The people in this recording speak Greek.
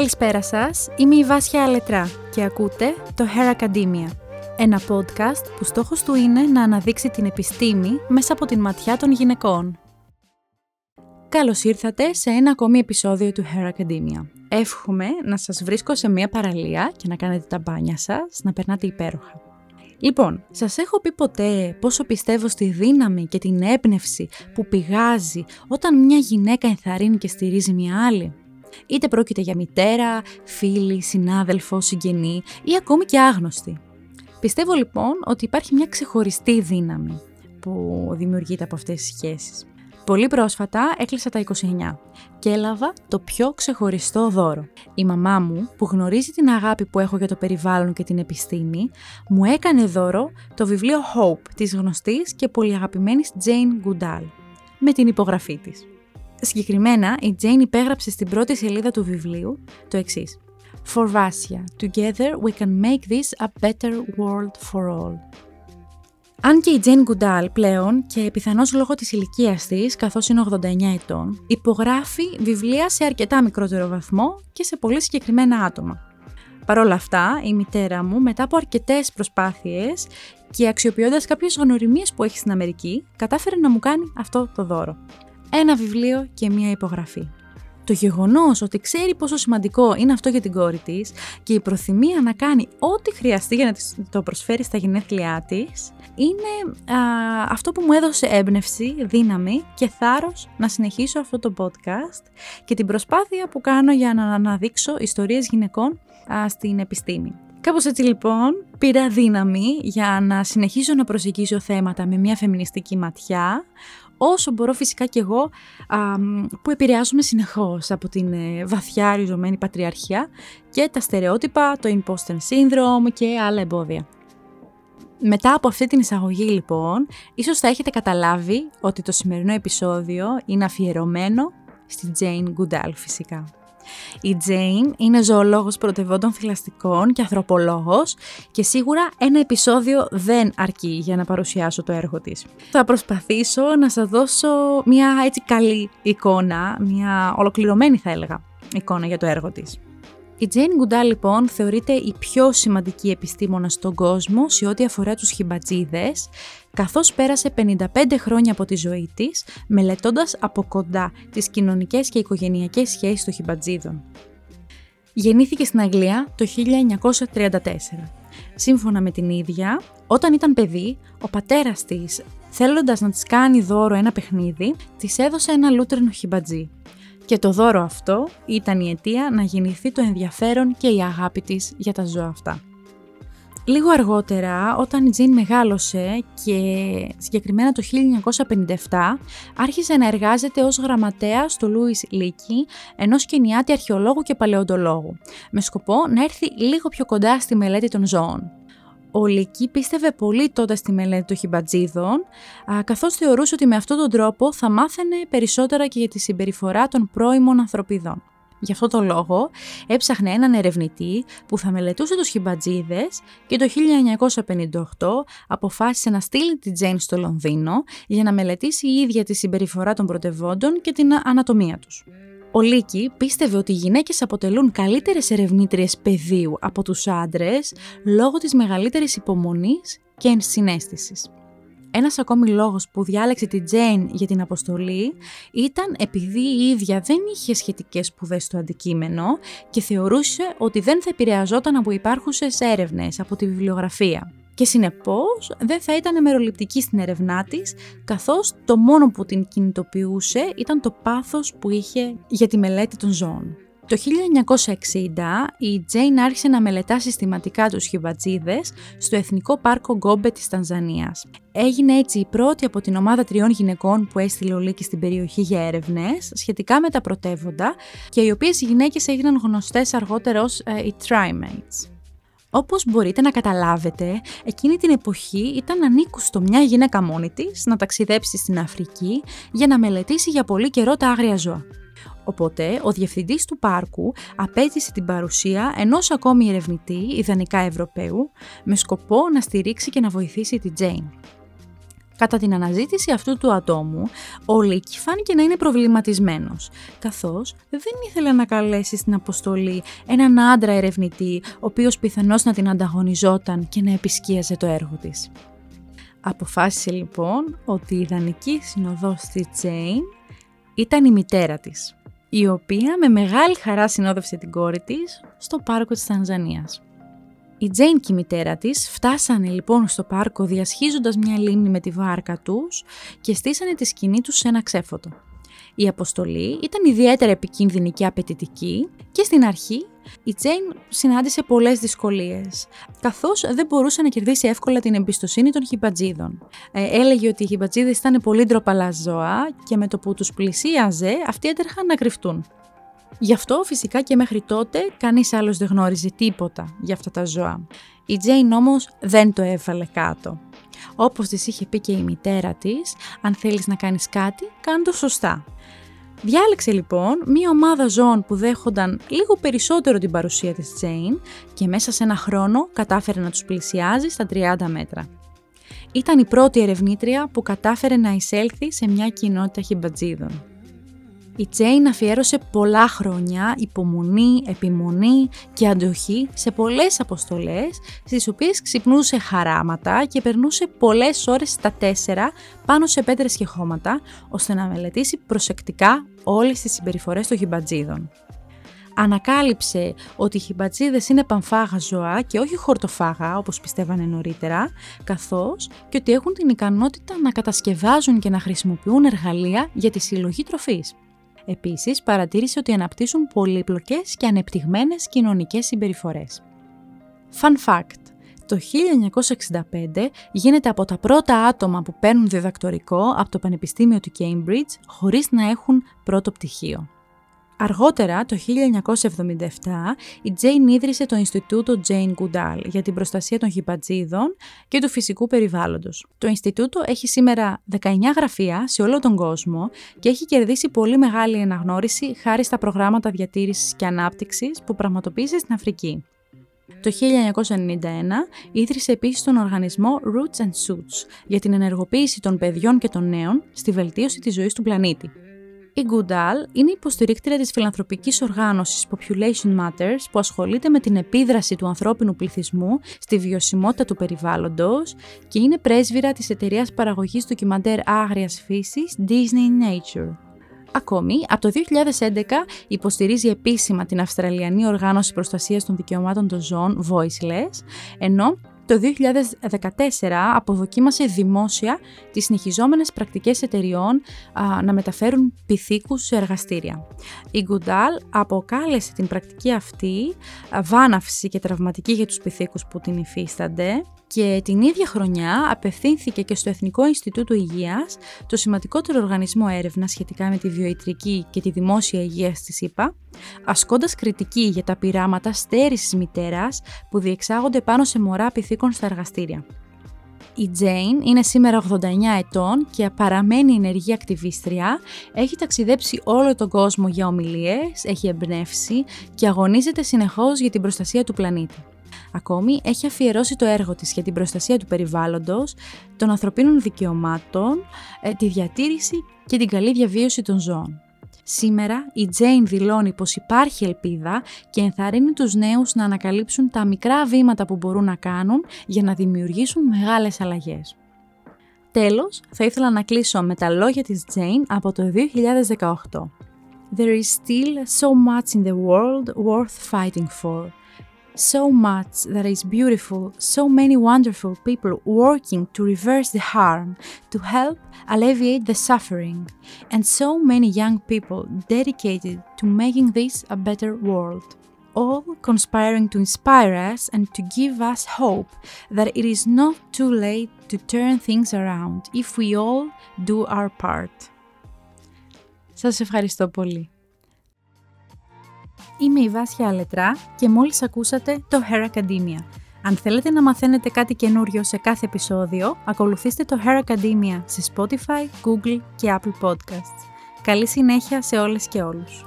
Καλησπέρα σας, είμαι η Βάσια Αλετρά και ακούτε το Hair Academia, ένα podcast που στόχος του είναι να αναδείξει την επιστήμη μέσα από την ματιά των γυναικών. Καλώς ήρθατε σε ένα ακόμη επεισόδιο του Hair Academia. Εύχομαι να σας βρίσκω σε μια παραλία και να κάνετε τα μπάνια σας, να περνάτε υπέροχα. Λοιπόν, σας έχω πει ποτέ πόσο πιστεύω στη δύναμη και την έμπνευση που πηγάζει όταν μια γυναίκα ενθαρρύνει και στηρίζει μια άλλη; Είτε πρόκειται για μητέρα, φίλη, συνάδελφο, συγγενή ή ακόμη και άγνωστη. Πιστεύω λοιπόν ότι υπάρχει μια ξεχωριστή δύναμη που δημιουργείται από αυτές τις σχέσεις. Πολύ πρόσφατα έκλεισα τα 29 και έλαβα το πιο ξεχωριστό δώρο. Η μαμά μου, που γνωρίζει την αγάπη που έχω για το περιβάλλον και την επιστήμη, μου έκανε δώρο το βιβλίο Hope της γνωστής και πολυαγαπημένης Jane Goodall, με την υπογραφή της. Συγκεκριμένα, η Jane υπέγραψε στην πρώτη σελίδα του βιβλίου το εξής. For Vasya, together we can make this a better world for all. Αν και η Jane Goodall πλέον και πιθανώς λόγω της ηλικίας της, καθώς είναι 89 ετών, υπογράφει βιβλία σε αρκετά μικρότερο βαθμό και σε πολύ συγκεκριμένα άτομα. Παρ' όλα αυτά, η μητέρα μου, μετά από αρκετές προσπάθειες και αξιοποιώντας κάποιες γνωριμίες που έχει στην Αμερική, κατάφερε να μου κάνει αυτό το δώρο ένα βιβλίο και μία υπογραφή. Το γεγονός ότι ξέρει πόσο σημαντικό είναι αυτό για την κόρη της και η προθυμία να κάνει ό,τι χρειαστεί για να το προσφέρει στα γενέθλιά της, είναι αυτό που μου έδωσε έμπνευση, δύναμη και θάρρος να συνεχίσω αυτό το podcast και την προσπάθεια που κάνω για να αναδείξω ιστορίες γυναικών στην επιστήμη. Κάπως έτσι λοιπόν πήρα δύναμη για να συνεχίσω να προσεγγίζω θέματα με μια φεμινιστική ματιά, όσο μπορώ φυσικά κι εγώ που επηρεάζομαι συνεχώς από την ε, βαθιά ριζωμένη πατριαρχία και τα στερεότυπα, το imposter syndrome και άλλα εμπόδια. Μετά από αυτή την εισαγωγή λοιπόν, ίσως θα έχετε καταλάβει ότι το σημερινό επεισόδιο είναι αφιερωμένο στη Jane Goodall φυσικά. Η Jane είναι ζωολόγος πρωτευόντων θηλαστικών και ανθρωπολόγος και σίγουρα ένα επεισόδιο δεν αρκεί για να παρουσιάσω το έργο της. Θα προσπαθήσω να σας δώσω μια έτσι καλή εικόνα, μια ολοκληρωμένη θα έλεγα εικόνα για το έργο της. Η Jane Goodall λοιπόν θεωρείται η πιο σημαντική επιστήμονα στον κόσμο σε ό,τι αφορά τους χιμπατζίδες, καθώς πέρασε 55 χρόνια από τη ζωή της μελετώντας από κοντά τις κοινωνικές και οικογενειακές σχέσεις των χιμπατζίδων. Γεννήθηκε στην Αγγλία το 1934. Σύμφωνα με την ίδια, όταν ήταν παιδί, ο πατέρας της, θέλοντας να της κάνει δώρο ένα παιχνίδι, της έδωσε ένα λούτρινο χιμπατζί και το δώρο αυτό ήταν η αιτία να γεννηθεί το ενδιαφέρον και η αγάπη της για τα ζώα αυτά. Λίγο αργότερα, όταν η Τζιν μεγάλωσε και συγκεκριμένα το 1957, άρχισε να εργάζεται ως γραμματέας του Λούις Λίκη, ενός κενιάτη αρχαιολόγου και παλαιοντολόγου, με σκοπό να έρθει λίγο πιο κοντά στη μελέτη των ζώων. Ο Λίκη πίστευε πολύ τότε στη μελέτη των χιμπατζίδων, καθώς θεωρούσε ότι με αυτόν τον τρόπο θα μάθαινε περισσότερα και για τη συμπεριφορά των πρώιμων ανθρωπιδών. Γι' αυτό το λόγο έψαχνε έναν ερευνητή που θα μελετούσε τους χιμπατζίδες και το 1958 αποφάσισε να στείλει την Τζέιν στο Λονδίνο για να μελετήσει η ίδια τη συμπεριφορά των πρωτευόντων και την ανατομία τους. Ο Λίκη πίστευε ότι οι γυναίκες αποτελούν καλύτερες ερευνήτριες πεδίου από τους άντρες λόγω της μεγαλύτερης υπομονής και ενσυναίσθησης. Ένας ακόμη λόγος που διάλεξε τη Τζέιν για την αποστολή ήταν επειδή η ίδια δεν είχε σχετικές σπουδές στο αντικείμενο και θεωρούσε ότι δεν θα επηρεαζόταν από υπάρχουσες έρευνες, από τη βιβλιογραφία και συνεπώς δεν θα ήταν μεροληπτική στην έρευνά της, καθώς το μόνο που την κινητοποιούσε ήταν το πάθος που είχε για τη μελέτη των ζώων. Το 1960 η Τζέιν άρχισε να μελετά συστηματικά τους χιμπατζίδες στο Εθνικό Πάρκο Γκόμπε της Τανζανίας. Έγινε έτσι η πρώτη από την ομάδα τριών γυναικών που έστειλε ο Λίκης στην περιοχή για έρευνες σχετικά με τα πρωτεύοντα και οι οποίες οι γυναίκες έγιναν γνωστές αργότερα ως ε, οι Trimates. Όπως μπορείτε να καταλάβετε, εκείνη την εποχή ήταν ανήκουστο μια γυναίκα μόνη της να ταξιδέψει στην Αφρική για να μελετήσει για πολύ καιρό τα άγρια ζώα. Οπότε, ο διευθυντής του πάρκου απέτησε την παρουσία ενός ακόμη ερευνητή, ιδανικά Ευρωπαίου, με σκοπό να στηρίξει και να βοηθήσει την Τζέιν. Κατά την αναζήτηση αυτού του ατόμου, ο Λίκη φάνηκε να είναι προβληματισμένος, καθώς δεν ήθελε να καλέσει στην αποστολή έναν άντρα ερευνητή, ο οποίος πιθανώς να την ανταγωνιζόταν και να επισκίαζε το έργο της. Αποφάσισε λοιπόν ότι η ιδανική συνοδός της Τζέιν ήταν η μητέρα της, η οποία με μεγάλη χαρά συνόδευσε την κόρη της στο πάρκο της Τανζανίας. Η Τζέιν και η μητέρα της φτάσανε λοιπόν στο πάρκο διασχίζοντας μια λίμνη με τη βάρκα τους και στήσανε τη σκηνή τους σε ένα ξέφωτο. Η αποστολή ήταν ιδιαίτερα επικίνδυνη και απαιτητική και στην αρχή η Τζέιν συνάντησε πολλές δυσκολίες, καθώς δεν μπορούσε να κερδίσει εύκολα την εμπιστοσύνη των χιμπατζίδων. Ε, έλεγε ότι οι χιμπατζίδες ήταν πολύ ντροπαλά ζώα και με το που τους πλησίαζε αυτοί έτρεχαν να κρυφτούν. Γι' αυτό φυσικά και μέχρι τότε κανείς άλλος δεν γνώριζε τίποτα για αυτά τα ζώα. Η Τζέιν όμως δεν το έβαλε κάτω. Όπως της είχε πει και η μητέρα της, αν θέλεις να κάνεις κάτι, κάνε το σωστά. Διάλεξε λοιπόν μία ομάδα ζώων που δέχονταν λίγο περισσότερο την παρουσία της Τζέιν και μέσα σε ένα χρόνο κατάφερε να τους πλησιάζει στα 30 μέτρα. Ήταν η πρώτη ερευνήτρια που κατάφερε να εισέλθει σε μια κοινότητα χιμπατζίδων. Η Τζέιν αφιέρωσε πολλά χρόνια υπομονή, επιμονή και αντοχή σε πολλές αποστολές, στις οποίες ξυπνούσε χαράματα και περνούσε πολλές ώρες στα τέσσερα πάνω σε πέτρες και χώματα, ώστε να μελετήσει προσεκτικά όλες τις συμπεριφορές των χιμπατζίδων. Ανακάλυψε ότι οι χιμπατζίδες είναι πανφάγα ζώα και όχι χορτοφάγα όπως πιστεύανε νωρίτερα, καθώς και ότι έχουν την ικανότητα να κατασκευάζουν και να χρησιμοποιούν εργαλεία για τη συλλογή τροφής. Επίσης, παρατήρησε ότι αναπτύσσουν πολύπλοκες και ανεπτυγμένες κοινωνικές συμπεριφορές. Fun fact. Το 1965 γίνεται από τα πρώτα άτομα που παίρνουν διδακτορικό από το Πανεπιστήμιο του Cambridge χωρίς να έχουν πρώτο πτυχίο. Αργότερα, το 1977, η Τζέιν ίδρυσε το Ινστιτούτο Jane Goodall για την προστασία των χιμπατζίδων και του φυσικού περιβάλλοντος. Το Ινστιτούτο έχει σήμερα 19 γραφεία σε όλο τον κόσμο και έχει κερδίσει πολύ μεγάλη αναγνώριση χάρη στα προγράμματα διατήρησης και ανάπτυξης που πραγματοποίησε στην Αφρική. Το 1991 ίδρυσε επίσης τον οργανισμό Roots and Suits για την ενεργοποίηση των παιδιών και των νέων στη βελτίωση της ζωής του πλανήτη. Η Goodall είναι υποστηρίκτρια της φιλανθρωπικής οργάνωσης Population Matters που ασχολείται με την επίδραση του ανθρώπινου πληθυσμού στη βιωσιμότητα του περιβάλλοντος και είναι πρέσβυρα της εταιρείας παραγωγής ντοκιμαντέρ άγριας φύσης Disney Nature. Ακόμη, από το 2011 υποστηρίζει επίσημα την Αυστραλιανή Οργάνωση Προστασίας των Δικαιωμάτων των Ζώων Voiceless, ενώ το 2014 αποδοκίμασε δημόσια τις συνεχιζόμενες πρακτικές εταιριών να μεταφέρουν πυθίκους σε εργαστήρια. Η Goodall αποκάλεσε την πρακτική αυτή βάναυση και τραυματική για τους πυθίκους που την υφίστανται και την ίδια χρονιά απευθύνθηκε και στο Εθνικό Ινστιτούτο Υγείας, το σημαντικότερο οργανισμό έρευνα σχετικά με τη βιοϊτρική και τη δημόσια υγεία στη ΕΠΑ, ασκώντας κριτική για τα πειράματα στέρησης μητέρας που διεξάγονται πάνω σε μωρά πυθίκων στα εργαστήρια. Η Τζέιν είναι σήμερα 89 ετών και παραμένει ενεργή ακτιβίστρια, έχει ταξιδέψει όλο τον κόσμο για ομιλίες, έχει εμπνεύσει και αγωνίζεται συνεχώς για την προστασία του πλανήτη. Ακόμη, έχει αφιερώσει το έργο της για την προστασία του περιβάλλοντος, των ανθρωπίνων δικαιωμάτων, ε, τη διατήρηση και την καλή διαβίωση των ζώων. Σήμερα η Τζέιν δηλώνει πως υπάρχει ελπίδα και ενθαρρύνει τους νέους να ανακαλύψουν τα μικρά βήματα που μπορούν να κάνουν για να δημιουργήσουν μεγάλες αλλαγές. Τέλος, θα ήθελα να κλείσω με τα λόγια της Τζέιν από το 2018. There is still so much in the world worth fighting for. so much that is beautiful, so many wonderful people working to reverse the harm, to help alleviate the suffering, and so many young people dedicated to making this a better world. All conspiring to inspire us and to give us hope that it is not too late to turn things around if we all do our part. Σας ευχαριστώ πολύ. Είμαι η Βάσια Αλετρά και μόλις ακούσατε το Hair Academia. Αν θέλετε να μαθαίνετε κάτι καινούριο σε κάθε επεισόδιο, ακολουθήστε το Hair Academia σε Spotify, Google και Apple Podcasts. Καλή συνέχεια σε όλες και όλους.